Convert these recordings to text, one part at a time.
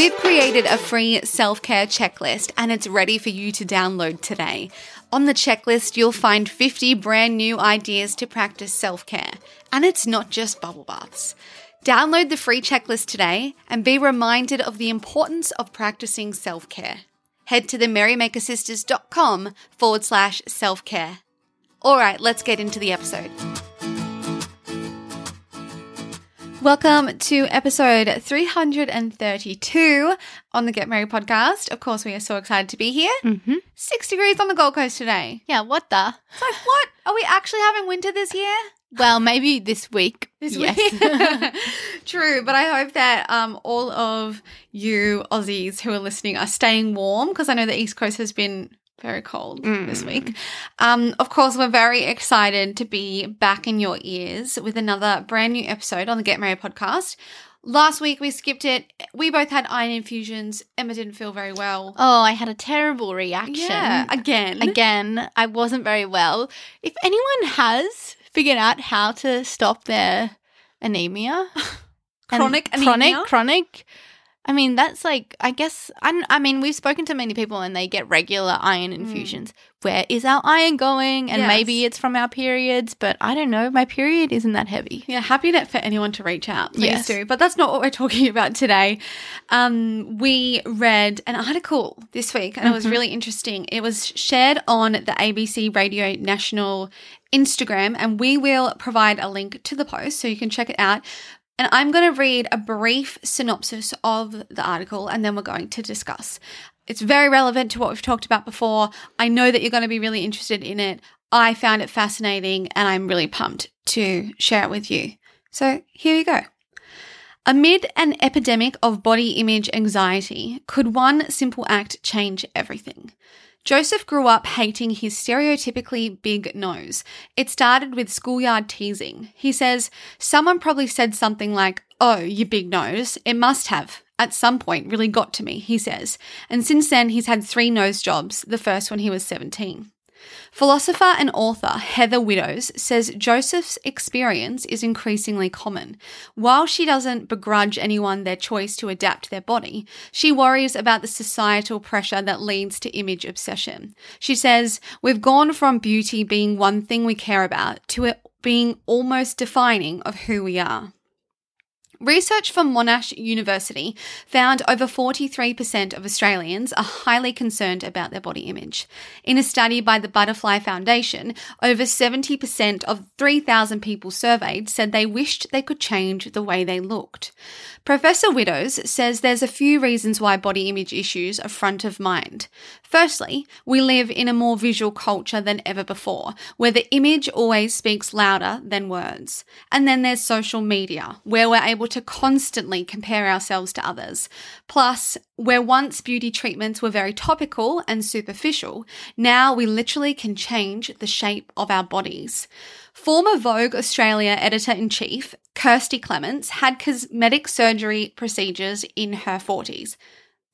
We've created a free self care checklist and it's ready for you to download today. On the checklist, you'll find 50 brand new ideas to practice self care. And it's not just bubble baths. Download the free checklist today and be reminded of the importance of practicing self care. Head to the merrymakersisters.com forward slash self care. All right, let's get into the episode. Welcome to episode 332 on the Get Merry podcast. Of course, we are so excited to be here. Mm-hmm. Six degrees on the Gold Coast today. Yeah, what the? It's like, what? Are we actually having winter this year? Well, maybe this week. This yes. week. True, but I hope that um, all of you Aussies who are listening are staying warm because I know the East Coast has been very cold this week. Um, of course, we're very excited to be back in your ears with another brand new episode on the Get Merry podcast. Last week we skipped it. We both had iron infusions. Emma didn't feel very well. oh, I had a terrible reaction. Yeah, again. Again, I wasn't very well. If anyone has figured out how to stop their anemia, Chronic anemia? chronic, chronic. I mean, that's like, I guess, I, I mean, we've spoken to many people and they get regular iron infusions. Where is our iron going? And Yes. maybe it's from our periods, but I don't know. My period isn't that heavy. Yeah, happy that for anyone to reach out. Please Yes. do. But that's not what we're talking about today. Um, we read an article this week and it was really interesting. It was shared on the ABC Radio National Instagram, and we will provide a link to the post so you can check it out. And I'm going to read a brief synopsis of the article and then we're going to discuss. It's very relevant to what we've talked about before. I know that you're going to be really interested in it. I found it fascinating and I'm really pumped to share it with you. So here you go. Amid an epidemic of body image anxiety, could one simple act change everything? Joseph grew up hating his stereotypically big nose. It started with schoolyard teasing. He says, Someone probably said something like, Oh, you big nose. It must have. At some point, really got to me, he says. And since then, he's had three nose jobs, the first when he was 17. Philosopher and author Heather Widdows says Joseph's experience is increasingly common. While she doesn't begrudge anyone their choice to adapt their body, she worries about the societal pressure that leads to image obsession. She says, We've gone from beauty being one thing we care about to it being almost defining of who we are. Research from Monash University found over 43% of Australians are highly concerned about their body image. In a study by the Butterfly Foundation, over 70% of 3,000 people surveyed said they wished they could change the way they looked. Professor Widdows says there's a few reasons why body image issues are front of mind. Firstly, we live in a more visual culture than ever before, where the image always speaks louder than words. And then there's social media, where we're able to constantly compare ourselves to others. Plus, where once beauty treatments were very topical and superficial, now we literally can change the shape of our bodies. Former Vogue Australia editor in chief, Kirsty Clements, had cosmetic surgery procedures in her 40s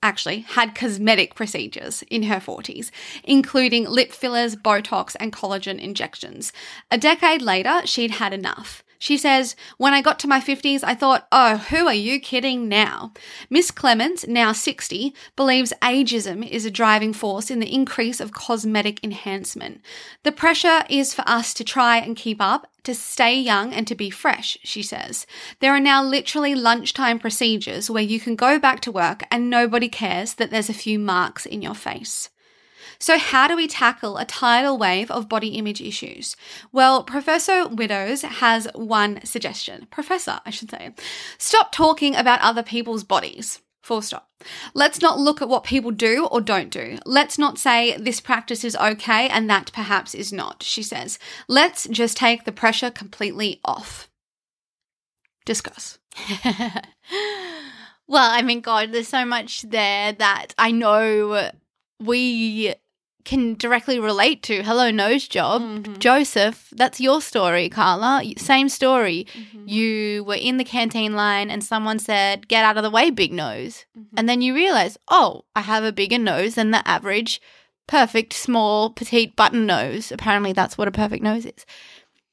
actually had cosmetic procedures in her 40s, including lip fillers, Botox, and collagen injections. A decade later, she'd had enough. She says, When I got to my 50s, I thought, oh, who are you kidding now? Miss Clements, now 60, believes ageism is a driving force in the increase of cosmetic enhancement. The pressure is for us to try and keep up, to stay young and to be fresh, she says. There are now literally lunchtime procedures where you can go back to work and nobody cares that there's a few marks in your face. So, how do we tackle a tidal wave of body image issues? Well, Professor Widdows has one suggestion. Professor, I should say. Stop talking about other people's bodies. Full stop. Let's not look at what people do or don't do. Let's not say this practice is okay and that perhaps is not, she says. Let's just take the pressure completely off. Discuss. well, I mean, God, there's so much there that I know we can directly relate to. Hello, nose job. Mhm. Joseph, that's your story, Carla. Same story. Mhm. You were in the canteen line and someone said, Get out of the way, big nose. Mhm. And then you realize, Oh, I have a bigger nose than the average, perfect, small, petite button nose. Apparently, that's what a perfect nose is.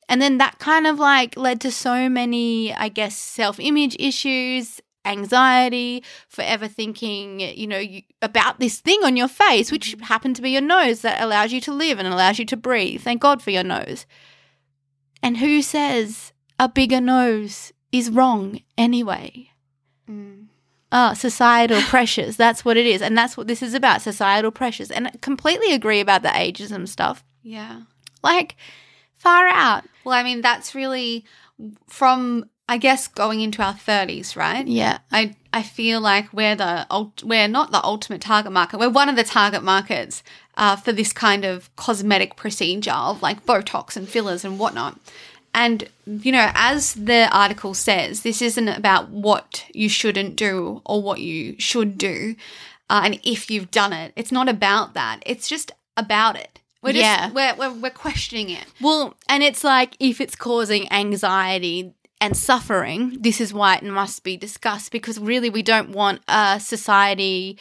And then that kind of like led to so many, I guess, self image issues, anxiety, forever thinking, you know, you, about this thing on your face, which happened to be your nose that allows you to live and allows you to breathe. Thank God for your nose. And who says a bigger nose is wrong anyway? Mm. Ah, societal pressures. That's what it is. And that's what this is about societal pressures. And I completely agree about the ageism stuff. Yeah. Like, far out. Well, I mean, that's really from, I guess, going into our 30s, right? Yeah. I I feel like we're the we're not the ultimate target market. We're one of the target markets uh, for this kind of cosmetic procedure of like Botox and fillers and whatnot. And you know, as the article says, this isn't about what you shouldn't do or what you should do, uh, and if you've done it. It's not about that. It's just about it. We're just Yeah. we're, we're we're questioning it. Well, and it's like if it's causing anxiety and suffering, this is why it must be discussed because really we don't want a society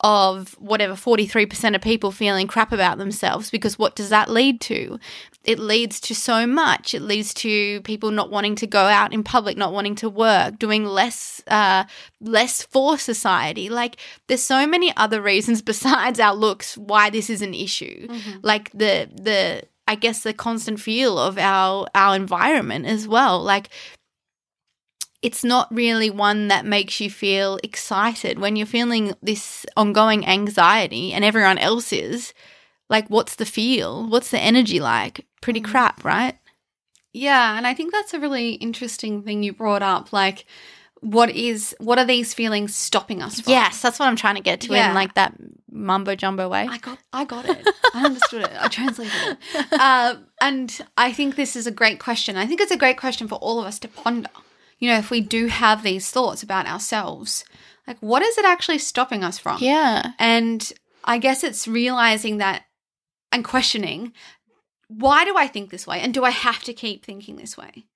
of whatever 43% of people feeling crap about themselves because what does that lead to? It leads to so much. It leads to people not wanting to go out in public, not wanting to work, doing less uh less for society. Like there's so many other reasons besides our looks why this is an issue. Like the the I guess the constant feel of our our environment as well. Like it's not really one that makes you feel excited when you're feeling this ongoing anxiety and everyone else is. Like what's the feel? What's the energy like? Pretty crap, right? Yeah, and I think that's a really interesting thing you brought up. Like, what is what are these feelings stopping us from? Yes, that's what I'm trying to get to Yeah. in like that mumbo jumbo way. I got I got it. I understood it. I translated it. Uh, and I think this is a great question. I think it's a great question for all of us to ponder. You know, if we do have these thoughts about ourselves, like what is it actually stopping us from? yeah. And I guess it's realizing that and questioning why do I think this way? And do I have to keep thinking this way?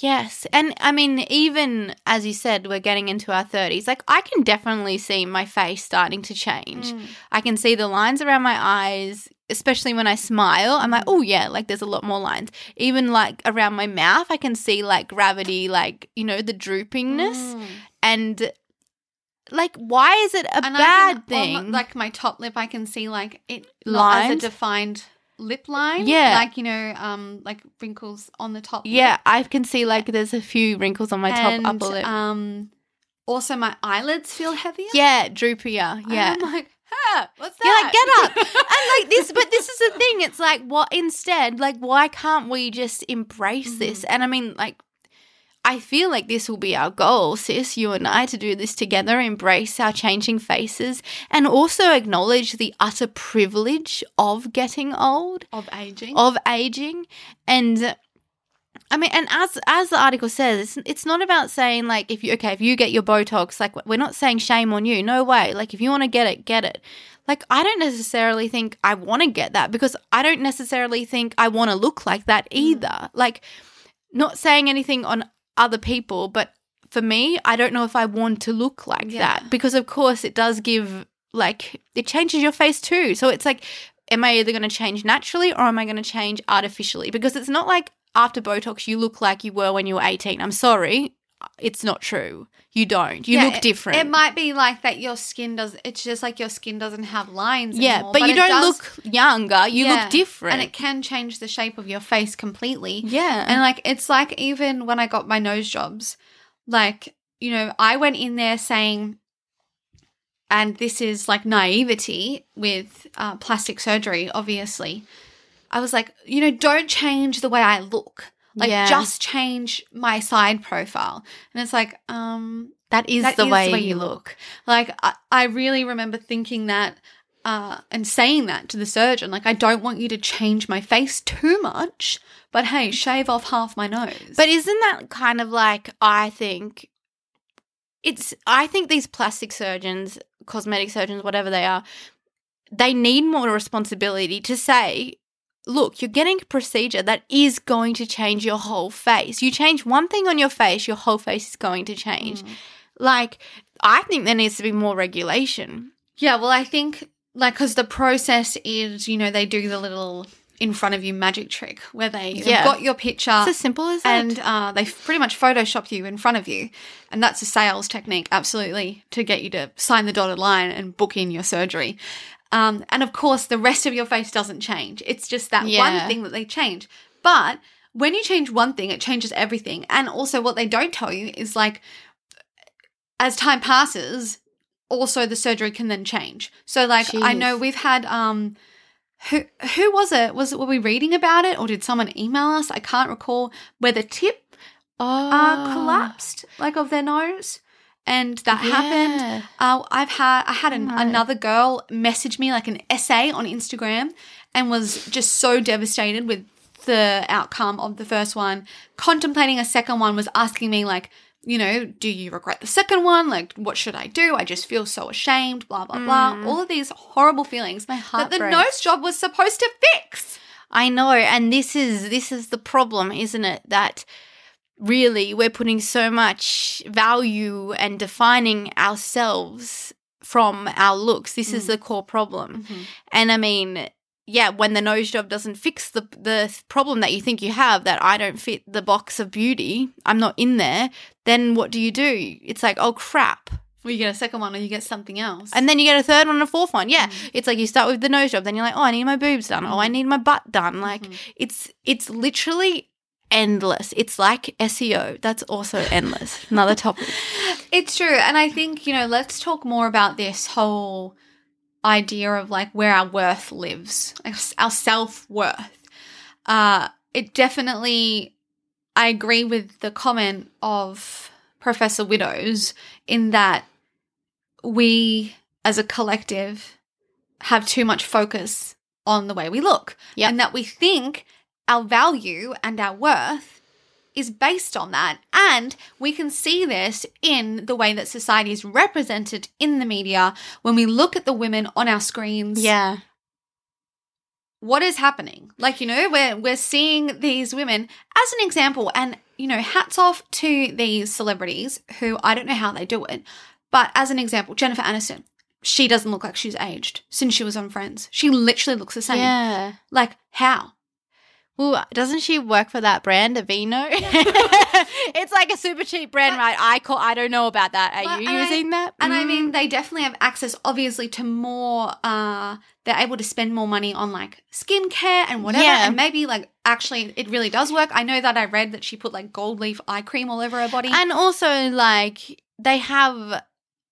Yes. And I mean, even as you said, we're getting into our 30s. Like, I can definitely see my face starting to change. I can see the lines around my eyes, especially when I smile. I'm like, oh, yeah, like there's a lot more lines. Even like around my mouth, I can see like gravity, like, you know, the droopingness. Mm. And like, why is it a And bad can- thing? my- like my top lip, I can see like it not as a Lines? defined lip line. Yeah. like you know, um, like wrinkles on the top. yeah, lip. I can see like there's a few wrinkles on my and, top upper lip. Um, also my eyelids feel heavier. yeah, droopier. Yeah. I'm like, ah, what's You're like, get up. and like this, but this is the thing. It's like, what instead, like, why can't we just embrace this? And I mean, like, I feel like this will be our goal, sis, you and I, to do this together, embrace our changing faces, and also acknowledge the utter privilege of getting old, of aging. of aging. And I mean, and as as the article says, it's, it's not about saying like if you okay if you get your Botox, like we're not saying shame on you. No way. Like if you want to get it, get it. Like I don't necessarily think I want to get that because I don't necessarily think I want to look like that mm. either. Like not saying anything on other people, but for me, I don't know if I want to look like Yeah. that because of course it does give like it changes your face too. So it's like am I either going to change naturally or am I going to change artificially? Because it's not like after Botox you look like you were when you were 18. I'm sorry. It's not true. You don't. You Yeah, look different. It might be like that. Your skin does. It's just like your skin doesn't have lines. yeah, anymore, but, you don't does- look younger. You Yeah, look different. and it can change the shape of your face completely. yeah. And like it's like even when I got my nose jobs, like, you know, I went in there saying and this is like naivety with uh, plastic surgery, obviously. I was like, you know, don't change the way I look. Like, Yeah. just change my side profile. And it's like, um, That is that the is way you look. like I, I really remember thinking that uh, and saying that to the surgeon. Like, I don't want you to change my face too much, but hey, shave off half my nose. But isn't that kind of like I think it's I think these plastic surgeons, cosmetic surgeons, whatever they are, they need more responsibility to say, look, you're getting a procedure that is going to change your whole face. You change one thing on your face, your whole face is going to change. Like I think there needs to be more regulation. yeah, well, I think like because the process is, you know, they do the little in front of you magic trick where they Yeah. got your picture. It's as simple as that. and uh, they pretty much Photoshop you in front of you. And that's a sales technique, absolutely, to get you to sign the dotted line and book in your surgery. Um, and of course, the rest of your face doesn't change. It's just that Yeah. one thing that they change. But when you change one thing, it changes everything. And also, what they don't tell you is like, as time passes, also the surgery can then change. So, like, I know we've had um, who who was it? Was it were we reading about it, or did someone email us? I can't recall. Where the tip oh, uh, collapsed, like of their nose, and that happened. Uh, I've had I had an, another girl message me like an essay on Instagram, and was just so devastated with the outcome of the first one. Contemplating a second one was asking me like. You know, do you regret the second one? Like, what should I do? I just feel so ashamed, blah, blah, blah. All of these horrible feelings Mm. My that heart the breaks. nose job was supposed to fix. I know, and this is this is the problem, isn't it? That really we're putting so much value and defining ourselves from our looks. This is mm. the core problem. Mm-hmm. And I mean, yeah, when the nose job doesn't fix the the problem that you think you have, that I don't fit the box of beauty, I'm not in there, then what do you do? It's like, oh crap. Well, you get a second one or you get something else. And then you get a third one and a fourth one. Yeah. Mm. It's like you start with the nose job, then you're like, oh, I need my boobs done. Oh, I mm-hmm. need my butt done. Like mm-hmm. it's it's literally endless. It's like SEO. That's also endless. Another topic. It's true. And I think, you know, let's talk more about this whole idea of like where our worth lives, like our self worth. Uh, it definitely, I agree with the comment of Professor Widdows in that we as a collective have too much focus on the way we look. Yep. And that we think our value and our worth is based on that. And we can see this in the way that society is represented in the media when we look at the women on our screens. Yeah. What is happening? Like, you know, we're we're seeing these women as an example, and you know, hats off to these celebrities who I don't know how they do it, but as an example, Jennifer Aniston. She doesn't look like she's aged since she was on Friends. She literally looks the same. Yeah. Like, how? Well, doesn't she work for that brand, Aveeno? it's like a super cheap brand, But- right? I call. I don't know about that. Are you and I- using that? And I Mm. mean, they definitely have access, obviously, to more. Uh, they're able to spend more money on like skincare and whatever, Yeah. and maybe like actually it really does work. I know that I read that she put like gold leaf eye cream all over her body. and also like they have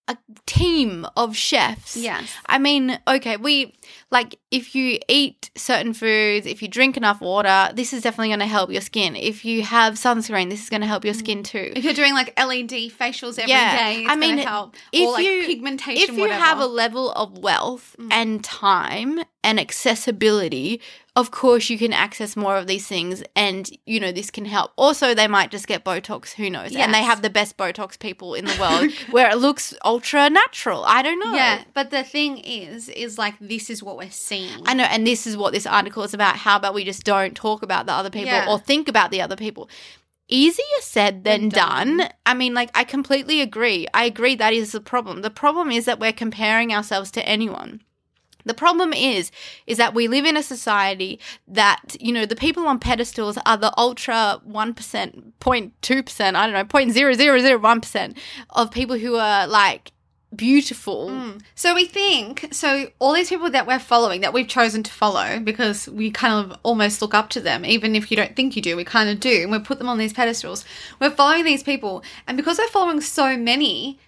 a team of chefs. yes, I mean, okay, we like if you eat certain foods, if you drink enough water, this is definitely going to help your skin. If you have sunscreen, this is going to help your skin too. if you're doing like LED facials every day, Yeah. it's I mean, help. if or like you- pigmentation, If you whatever. have a level of wealth Mm. and time and accessibility, of course you can access more of these things and you know this can help. Also they might just get botox, who knows. And they have the best botox people in the world where it looks ultra natural. I don't know. yeah, but the thing is, is like this is what we're seeing. I know, and this is what this article is about. How about we just don't talk about the other people Yeah. or think about the other people? Easier said than Than done. done. I mean, like, I completely agree. I agree that is the problem. The problem is that we're comparing ourselves to anyone. The problem is, is that we live in a society that, you know, the people on pedestals are the ultra 1%, 0.2%, I don't know, 0.0001% of people who are like beautiful. Mm. So we think so. All these people that we're following, that we've chosen to follow, because we kind of almost look up to them, even if you don't think you do, we kind of do, and we put them on these pedestals. We're following these people, and because we're following so many,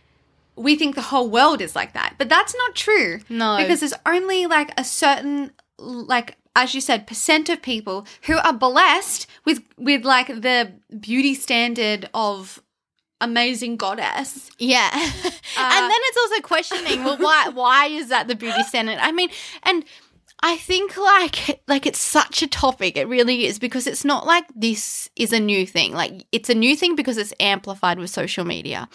we think the whole world is like that. But that's not true. No. Because there's only like a certain like as you said percent of people who are blessed with with like the beauty standard of amazing goddess. Yeah. and then it's also questioning, well, why why is that the beauty standard? I mean, and I think like like it's such a topic. It really is because it's not like this is a new thing. Like it's a new thing because it's amplified with social media.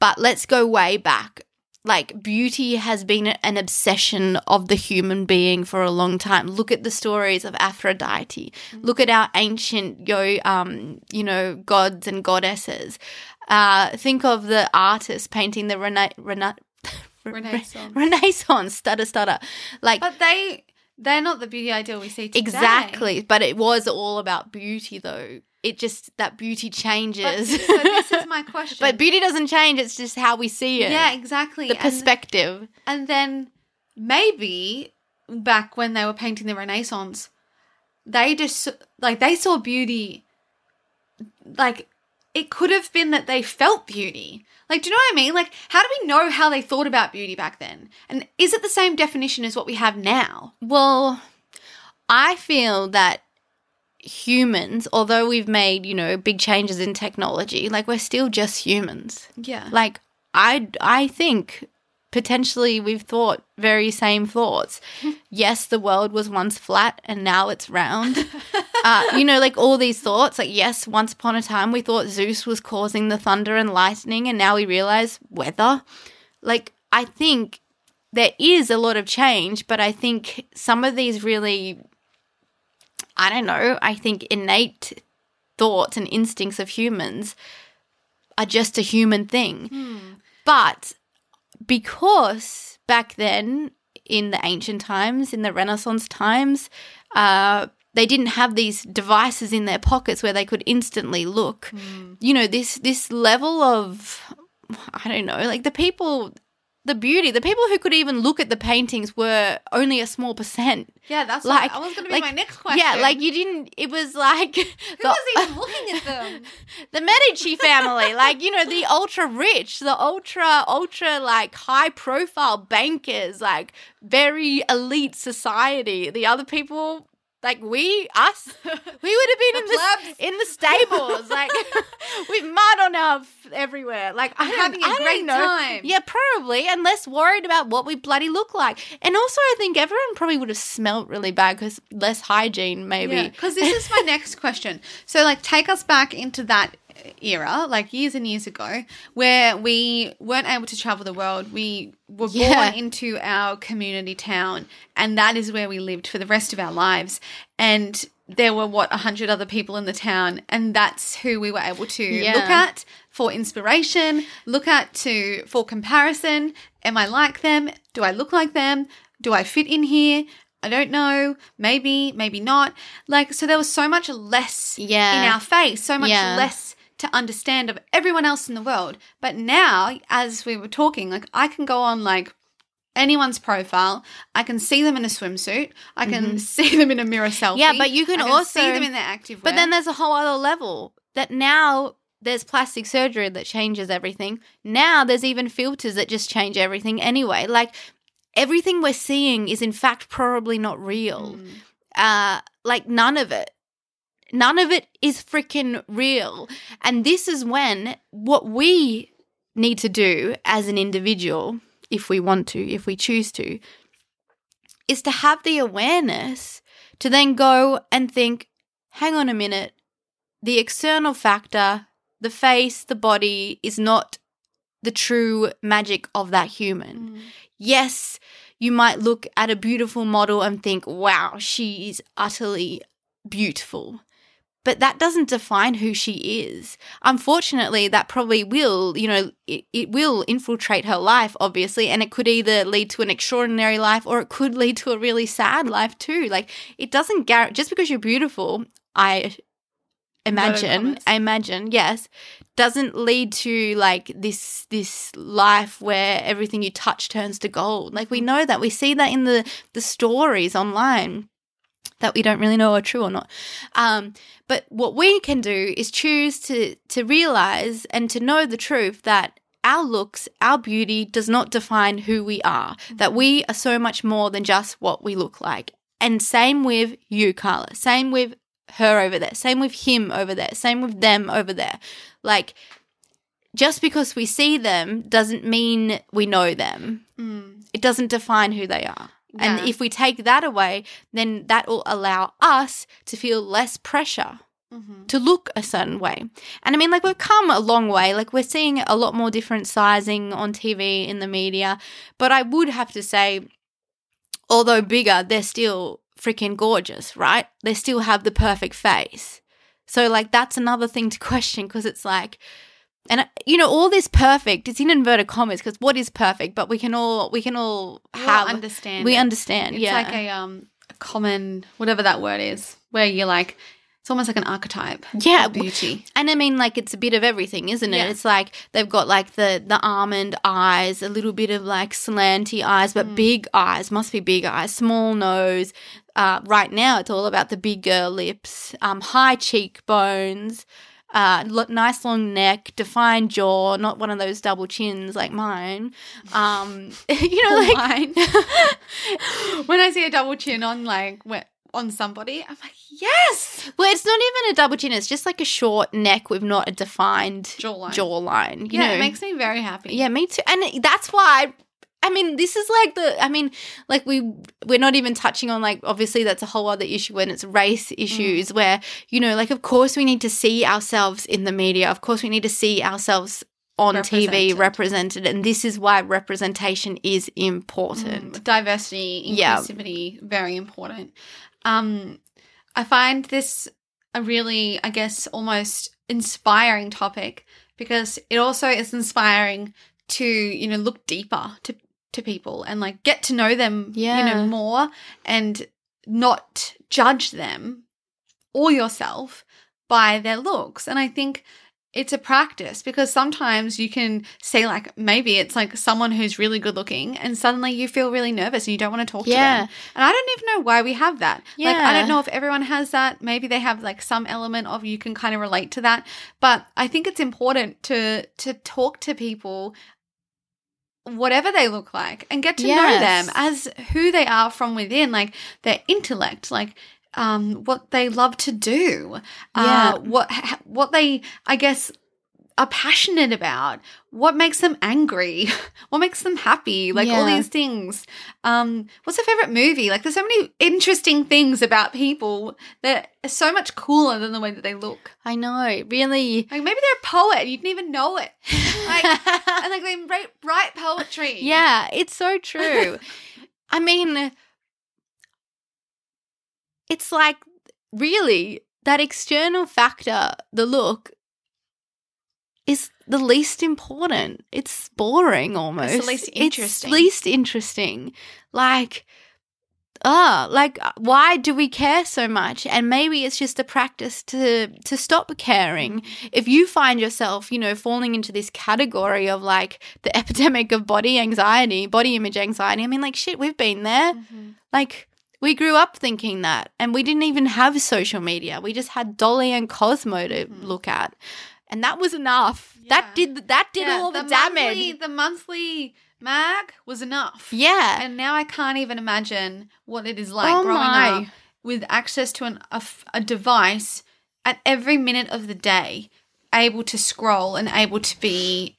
But let's go way back. Like beauty has been an obsession of the human being for a long time. Look at the stories of Aphrodite. Look at our ancient yo um you know gods and goddesses. Uh, think of the artists painting the rena- rena- Renaissance. Renaissance stutter stutter like But they they're not the beauty ideal we see today. exactly but it was all about beauty though it just that beauty changes But, so this is my question. But beauty doesn't change it's just how we see it yeah, exactly. the And- perspective And then maybe back when they were painting the Renaissance, they just like they saw beauty. Like it could have been that they felt beauty. Like, do you know what I mean? Like, how do we know how they thought about beauty back then? And is it the same definition as what we have now? well i feel that humans although we've made you know big changes in technology like we're still just humans. Yeah. like i i think potentially we've thought very same thoughts. Yes the world was once flat and now it's round. Uh, you know like all these thoughts like yes once upon a time we thought zeus was causing the thunder and lightning and now we realize weather. Like i think there is a lot of change but i think some of these really i don't know. I think innate thoughts and instincts of humans are just a human thing. But because back then in the ancient times, in the Renaissance times, uh, they didn't have these devices in their pockets where they could instantly look. You know, this this level of I don't know, like the people the beauty, the people who could even look at the paintings were only a small percent. yeah, that's Like, like I was going to be like, my next question. Yeah, like you didn't. It was like who the- was even looking at them? the Medici family, like you know, the ultra rich, the ultra ultra like high profile bankers, like very elite society. The other people, like we, us, we would have been in the plebs. in the stables, like with mud on our f- everywhere. Like I And don't- having a I great know. time. Yeah, probably, and less worried about what we bloody look like. And also, I think everyone probably would have smelt really bad because less hygiene, maybe. Because this is my next question. So, like, take us back into that era, like years and years ago, where we weren't able to travel the world. We were Yeah. born into our community town, and that is where we lived for the rest of our lives. And there were what a hundred other people in the town, and that's who we were able to Yeah. look at for inspiration, look at to for comparison. Am I like them? Do I look like them? Do I fit in here? I don't know. Maybe, maybe not. Like, so there was so much less Yeah. in our face, so much Yeah. less to understand of everyone else in the world. But now, as we were talking, like, I can go on, like, anyone's profile. I can see them in a swimsuit. I can see them in a mirror selfie. Mm-hmm. Yeah, but you can I also- see them in their active But then there's a whole other level that now there's plastic surgery that changes everything. Now there's even filters that just change everything anyway. Like everything we're seeing is in fact probably not real. Uh like none of it. None of it is freaking real. And this is when what we need to do as an individual, if we want to, if we choose to, is to have the awareness to then go and think, hang on a minute, the external factor, the face, the body, is not the true magic of that human. Mm. Yes, you might look at a beautiful model and think, wow, she is utterly beautiful. But that doesn't define who she is. Unfortunately, that probably will, you know, it, it will infiltrate her life, obviously, and it could either lead to an extraordinary life or it could lead to a really sad life too. Like, it doesn't guarantee, just because you're beautiful, I imagine. I imagine, yes, doesn't lead to like this this life where everything you touch turns to gold. Like we mm. know that we see that in the the stories online that we don't really know are true or not. Um, but what we can do is choose to to realize and to know the truth that our looks, our beauty does not define who we are. That we are so much more than just what we look like. And same with you, Carla. Same with her over there. Same with him over there. Same with them over there. Like, just because we see them doesn't mean we know them. Mm. It doesn't define who they are. And if we take that away, then that will allow us to feel less pressure Mhm. to look a certain way. And I mean, like, we've come a long way. Like, we're seeing a lot more different sizing on TV in the media. But I would have to say, although bigger, they're still freaking gorgeous, right? They still have the perfect face. So, like, that's another thing to question because it's like, and you know, all this perfect, it's in inverted commas because what is perfect? But we can all, we can all have, understand. we it. understand. It's yeah. like a um a common whatever that word is, where you're like it's almost like an archetype. Yeah, of beauty. And I mean, like it's a bit of everything, isn't it? Yeah. It's like they've got like the the almond eyes, a little bit of like slanty eyes, Mm. but big eyes must be big eyes, small nose. Uh, right now, it's all about the big girl lips, um, high cheekbones, uh, nice long neck, defined jaw, not one of those double chins like mine. Um, you know, like Mine. when I see a double chin on like on somebody, I'm like, yes, well, it's not even a double chin; it's just like a short neck with not a defined jawline. jawline. You yeah, know, it makes me very happy. Yeah, me too. And that's why I mean, this is like the I mean, like we we're not even touching on like obviously that's a whole other issue when it's race issues where, you know, like of course we need to see ourselves in the media. Of course we need to see ourselves on TV Represented. represented and this is why representation is important. Mm, diversity, Yeah. inclusivity, very important. Um, I find this a really, I guess, almost inspiring topic because it also is inspiring to you know look deeper to to people and like get to know them, you know, more and not judge them or yourself by their looks. And I think it's a practice because sometimes you can say like maybe it's like someone who's really good looking and suddenly you feel really nervous and you don't want to talk to them. And I don't even know why we have that. Like I don't know if everyone has that. Maybe they have like some element of you can kind of relate to that. But I think it's important to to talk to people whatever they look like and get to know them as who they are from within like their intellect like um what they love to do Yeah. uh what what they i guess are passionate about what makes them angry what makes them happy like all these things. Um what's their favorite movie? Like there's so many interesting things about people that are so much cooler than the way that they look. I know. Really. Like maybe they're a poet you didn't even know it. Like and like they write, write poetry. Yeah, it's so true. I mean, it's like really that external factor, the look, is the least important. It's boring almost. It's least interesting. It's least interesting. Like, ah, like why do we care so much? And maybe it's just a practice to to stop caring. If you find yourself, you know, falling into this category of like the epidemic of body anxiety, body image anxiety, I mean, like shit, we've been there. Mhm. Like we grew up thinking that, and we didn't even have social media. We just had Dolly and Cosmo to Mhm. look at, and that was enough. Yeah. That did that did Yeah, all the, damage. Monthly, the monthly mag was enough. yeah. And now I can't even imagine what it is like Oh growing my. up with access to an, a, a device at every minute of the day, able to scroll and able to be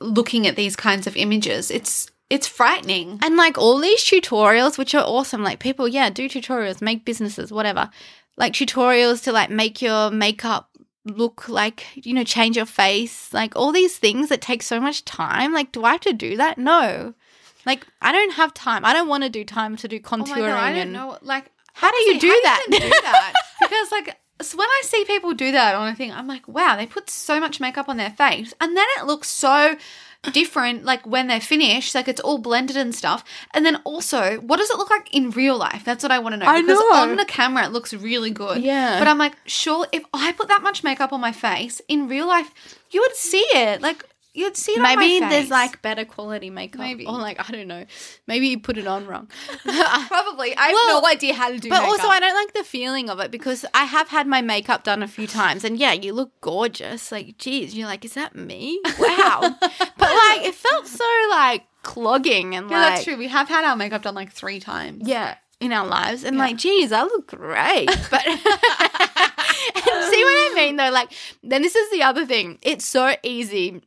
looking at these kinds of images. It's it's frightening. And like all these tutorials, which are awesome, like people, yeah, do tutorials, make businesses, whatever. Like tutorials to like make your makeup look like, you know, change your face, like all these things that take so much time. Like, do I have to do that? No. Like, I don't have time. I don't want to do time to do Oh contouring. god, I don't and know. Like, How do you do that? do that? because like so when I see people do that on a thing, I'm like, wow, they put so much makeup on their face, and then it looks so different. Like when they're finished, like it's all blended and stuff. And then also, what does it look like in real life? That's what I want to know. I because know. on the camera, it looks really good. Yeah. But I'm like, sure, if I put that much makeup on my face in real life, you would see it. Like. You'd see it on my Maybe there's like better quality makeup. Maybe. Or like, I don't know. Maybe you put it on wrong. probably. I have Well, no idea how to do. But makeup. also, I don't like the feeling of it because I have had my makeup done a few times, and yeah, you look gorgeous. Like, geez, you're like, is that me? Wow. but like, it felt so like clogging and yeah, like, that's true. We have had our makeup done like three times. yeah, in our lives, and Yeah. like, geez, I look great. But see what I mean, though? Like, then this is the other thing. It's so easy.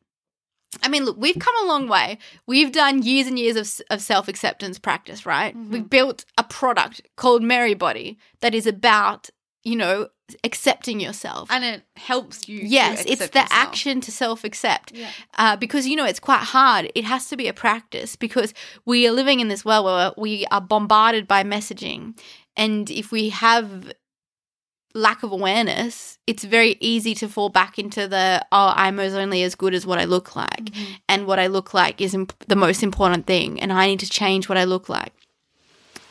I mean, look, we've come a long way. We've done years and years of, of self acceptance practice, right? We've built a product called Merry Body that is about, you know, accepting yourself. and it helps you. to yes, it's the yourself. action to self accept. Yeah. Uh, because, you know, it's quite hard. It has to be a practice because we are living in this world where we are bombarded by messaging. And if we have lack of awareness, it's very easy to fall back into the, oh, I'm only as good as what I look like. Mm-hmm. And what I look like is imp- the most important thing. And I need to change what I look like.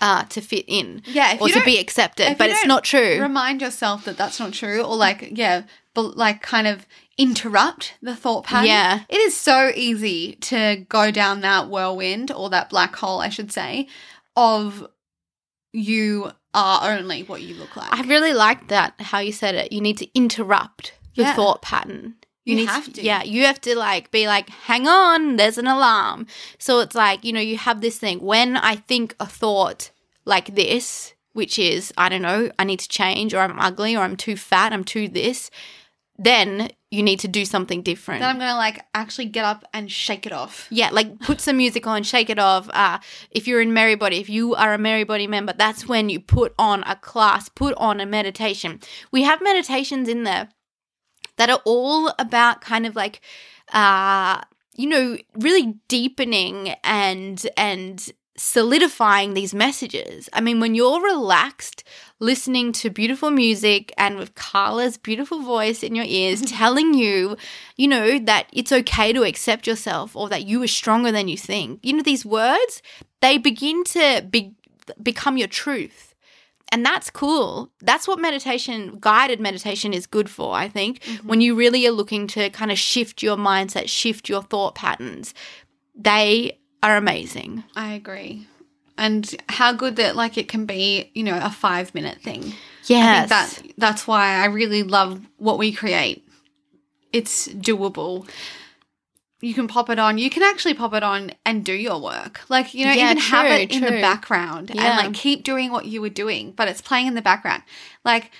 Uh, to fit in, Yeah, or to be accepted, but it's not true. Remind yourself that that's not true, or like, yeah, but like kind of interrupt the thought pattern. Yeah. It is so easy to go down that whirlwind or that black hole, I should say, of you are only what you look like. I really liked that how you said it. You need to interrupt your Yeah. thought pattern. You need have to. Yeah, you have to like be like, hang on, there's an alarm. So it's like, you know, you have this thing. When I think a thought like this, which is, I don't know, I need to change, or I'm ugly, or I'm too fat, I'm too this, then you need to do something different. then I'm gonna like actually get up and shake it off. Yeah, like put some music on, shake it off. Uh, if you're in Merry Body, if you are a Merry Body member, that's when you put on a class, put on a meditation. We have meditations in there that are all about kind of like, uh, you know, really deepening and and solidifying these messages. I mean, when you're relaxed, listening to beautiful music and with Carla's beautiful voice in your ears telling you, you know, that it's okay to accept yourself or that you are stronger than you think. You know, these words, they begin to be, become your truth. And that's cool. That's what meditation, guided meditation, is good for, I think. Mm-hmm. When you really are looking to kind of shift your mindset, shift your thought patterns, they are amazing. I agree. And how good that like it can be, you know, a five minute thing. Yes. I think that that's why I really love what we create. It's doable. You can pop it on. You can actually pop it on and do your work. Like, you know, Yeah, even have true, it in the background Yeah. and like keep doing what you were doing, but it's playing in the background. Like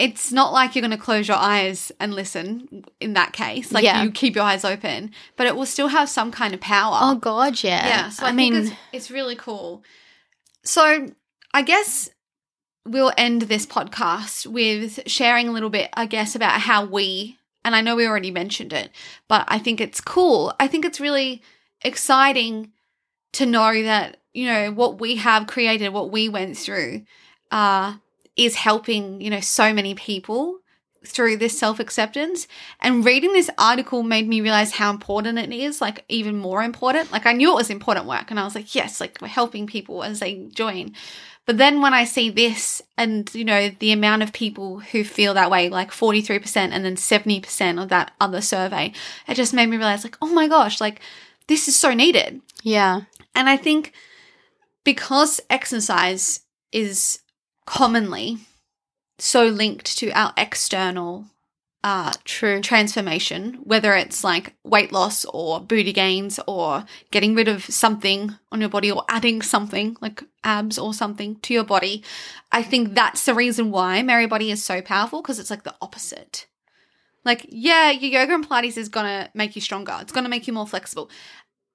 it's not like you're going to close your eyes and listen in that case. Like Yeah. you keep your eyes open, but it will still have some kind of power. oh, God, yeah. Yeah, so I, I, mean, it's, it's really cool. So I guess we'll end this podcast with sharing a little bit, I guess, about how we, and I know we already mentioned it, but I think it's cool. I think it's really exciting to know that, you know, what we have created, what we went through, uh, is helping, you know, so many people through this self acceptance. And reading this article made me realize how important it is, like even more important. Like I knew it was important work, and I was like, yes, like we're helping people as they join. But then when I see this and, you know, the amount of people who feel that way, like 43% and then 70% of that other survey, it just made me realize, like, oh my gosh, like this is so needed. yeah. And I think because exercise is commonly so linked to our external uh, True. transformation, whether it's like weight loss or booty gains or getting rid of something on your body or adding something like abs or something to your body, I think that's the reason why Merry Body is so powerful because it's like the opposite. Like, yeah, your yoga and Pilates is gonna make you stronger, it's gonna make you more flexible.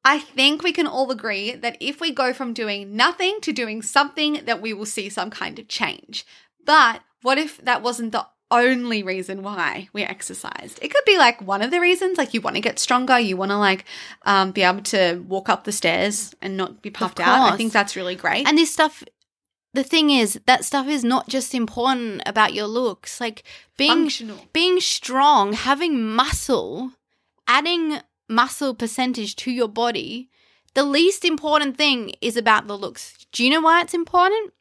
I think we can all agree that if we go from doing nothing to doing something, that we will see some kind of change. But what if that wasn't the only reason why we exercised? It could be like one of the reasons, like you want to get stronger, you want to like um, be able to walk up the stairs and not be puffed out. I think that's really great. And this stuff, the thing is, that stuff is not just important about your looks. Like being functional. being strong, having muscle, adding muscle percentage to your body. The least important thing is about the looks. Do you know why it's important?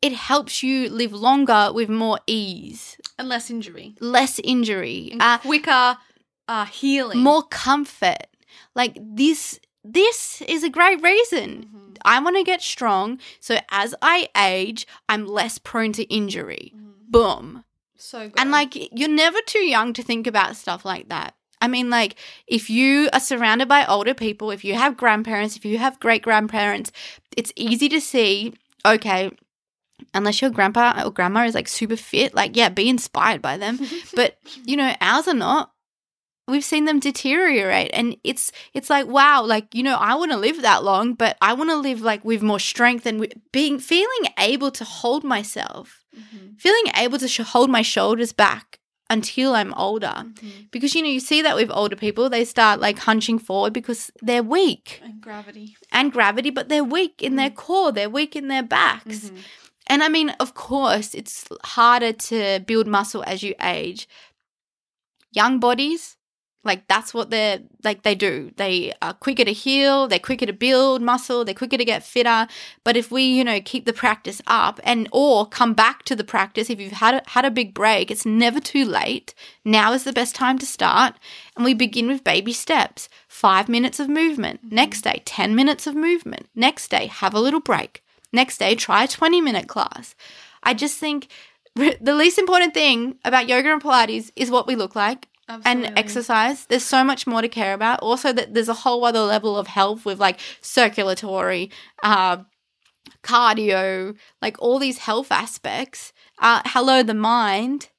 It helps you live longer with more ease, and less injury. less injury. And Uh, quicker uh, healing. more comfort. Like this this is a great reason. Mhm. I want to get strong so as I age, I'm less prone to injury. Mhm. Boom. So good. And like you're never too young to think about stuff like that. I mean like if you are surrounded by older people, if you have grandparents, if you have great grandparents, it's easy to see okay, unless your grandpa or grandma is like super fit, like yeah, be inspired by them. but you know, ours are not. We've seen them deteriorate and it's it's like wow, like you know, I want to live that long, but I want to live like with more strength and with being feeling able to hold myself Mhm. feeling able to sh- hold my shoulders back until I'm older. Mhm. Because, you know, you see that with older people, they start like hunching forward because they're weak and gravity. and gravity, but they're weak in their core, they're weak in their backs. Mhm. And I mean, of course, it's harder to build muscle as you age. Young bodies, like that's what they're like they do. They are quicker to heal, they're quicker to build muscle, they're quicker to get fitter. But if we, you know, keep the practice up and or come back to the practice if you've had a, had a big break, it's never too late. Now is the best time to start, and we begin with baby steps. 5 minutes of movement. Mm-hmm. Next day, 10 minutes of movement. Next day, have a little break. Next day, try a 20 minute class. I just think the least important thing about yoga and Pilates is what we look like Absolutely. and exercise. There's so much more to care about. Also, that there's a whole other level of health with like circulatory, uh, cardio, like all these health aspects. Uh, hello, the mind.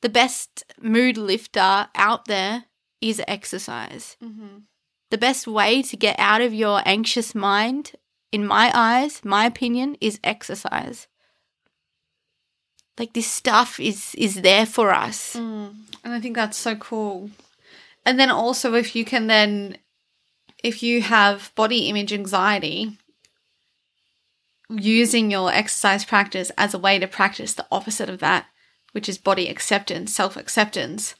The best mood lifter out there is exercise. Mhm. The best way to get out of your anxious mind, in my eyes, my opinion, is exercise. Like this stuff is is there for us. Mm. And I think that's so cool. And then also, if you can then, if you have body image anxiety, using your exercise practice as a way to practice the opposite of that, which is body acceptance, self acceptance,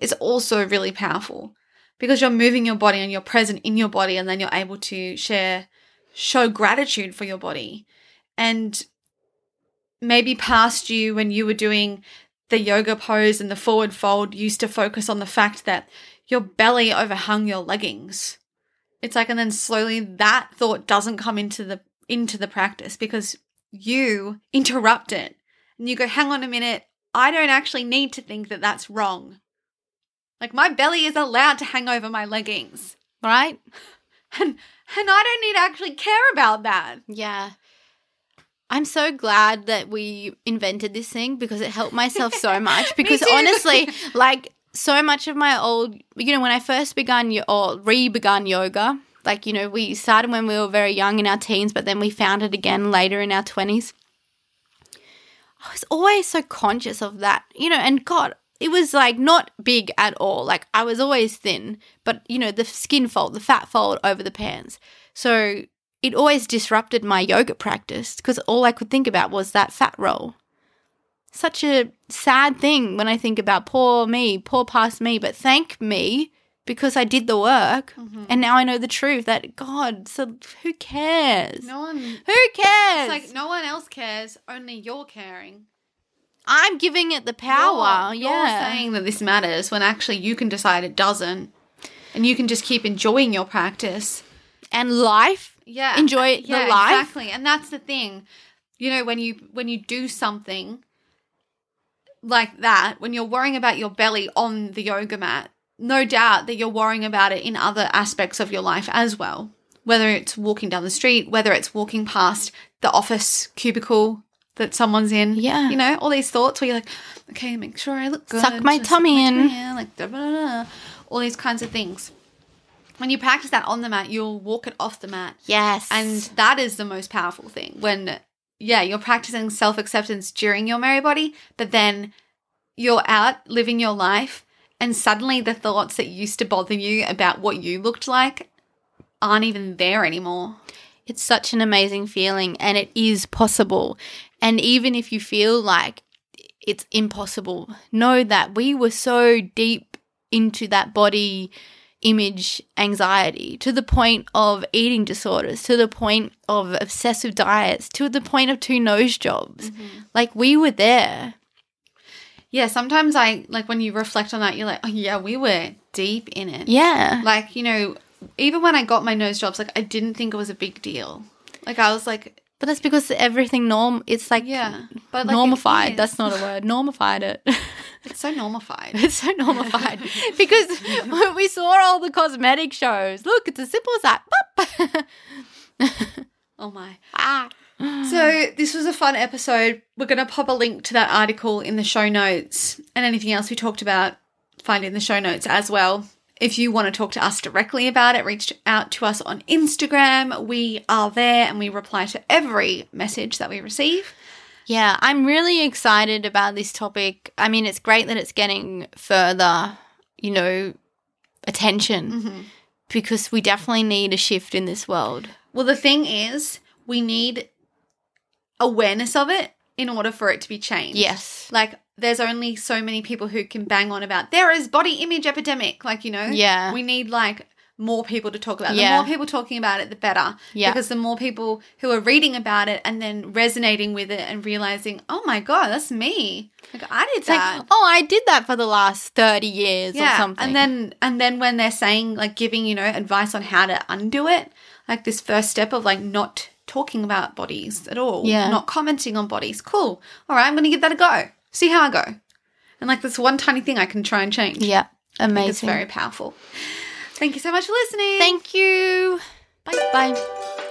is also really powerful because you're moving your body and you're present in your body, and then you're able to share, show gratitude for your body. And maybe past you when you were doing the yoga pose and the forward fold used to focus on the fact that your belly overhung your leggings. It's like and then slowly that thought doesn't come into the into the practice because you interrupt it and you go hang on a minute I don't actually need to think that that's wrong. Like my belly is allowed to hang over my leggings. Right? And and I don't need to actually care about that. Yeah. I'm so glad that we invented this thing because it helped myself so much. Because honestly, like so much of my old, you know, when I first began or re began yoga, like you know, we started when we were very young in our teens, but then we found it again later in our twenties. I was always so conscious of that, you know, and God, it was like not big at all. Like I was always thin, but you know, the skin fold, the fat fold over the pants. So it always disrupted my yoga practice because all I could think about was that fat roll. Such a sad thing when I think about poor me, poor past me, but thank me because I did the work mm-hmm. and now I know the truth that God, so who cares? No one Who cares? It's like no one else cares, only you're caring. I'm giving it the power. You're, yeah. you're saying that this matters when actually you can decide it doesn't. And you can just keep enjoying your practice. and life. Yeah. Enjoy the yeah, life. Exactly. And that's the thing. You know, when you when you do something like that, when you're worrying about your belly on the yoga mat, no doubt that you're worrying about it in other aspects of your life as well. Whether it's walking down the street, whether it's walking past the office cubicle that someone's in. Yeah. You know, all these thoughts where you're like, okay, make sure I look good. Suck my tummy in. like da, da, da, da. all these kinds of things. When you practice that on the mat, you'll walk it off the mat. Yes. And that is the most powerful thing when, yeah, you're practicing self acceptance during your Merry Body, but then you're out living your life, and suddenly the thoughts that used to bother you about what you looked like aren't even there anymore. It's such an amazing feeling and it is possible. And even if you feel like it's impossible, know that we were so deep into that body image anxiety to the point of eating disorders, to the point of obsessive diets, to the point of two nose jobs. Mm-hmm. Like we were there. Yeah, sometimes I like when you reflect on that, you're like, oh yeah, we were deep in it. Yeah. Like, you know, even when I got my nose jobs, like I didn't think it was a big deal. Like I was like, but that's because everything norm it's like yeah, but like, normified. That's not a word. Normified it. It's so normified. it's so normified because we saw all the cosmetic shows. Look, it's as simple as that. Oh my. ah. So this was a fun episode. We're going to pop a link to that article in the show notes and anything else we talked about, find in the show notes as well. If you want to talk to us directly about it, reach out to us on Instagram. We are there and we reply to every message that we receive. Yeah, I'm really excited about this topic. I mean, it's great that it's getting further, you know, attention mm-hmm. because we definitely need a shift in this world. Well, the thing is, we need awareness of it in order for it to be changed. Yes. Like there's only so many people who can bang on about there is body image epidemic. Like, you know, Yeah. we need like more people to talk about it. The Yeah. more people talking about it, the better. Yeah. Because the more people who are reading about it and then resonating with it and realizing, oh my God, that's me. Like I did It's like, that. oh, I did that for the last 30 years or something. And then and then when they're saying like giving, you know, advice on how to undo it, like this first step of like not talking about bodies at all. Yeah. Not commenting on bodies. Cool. All right, I'm gonna give that a go. See how I go. And like this one tiny thing I can try and change. yeah, amazing. It's very powerful. Thank you so much for listening. Thank you. Bye. Bye.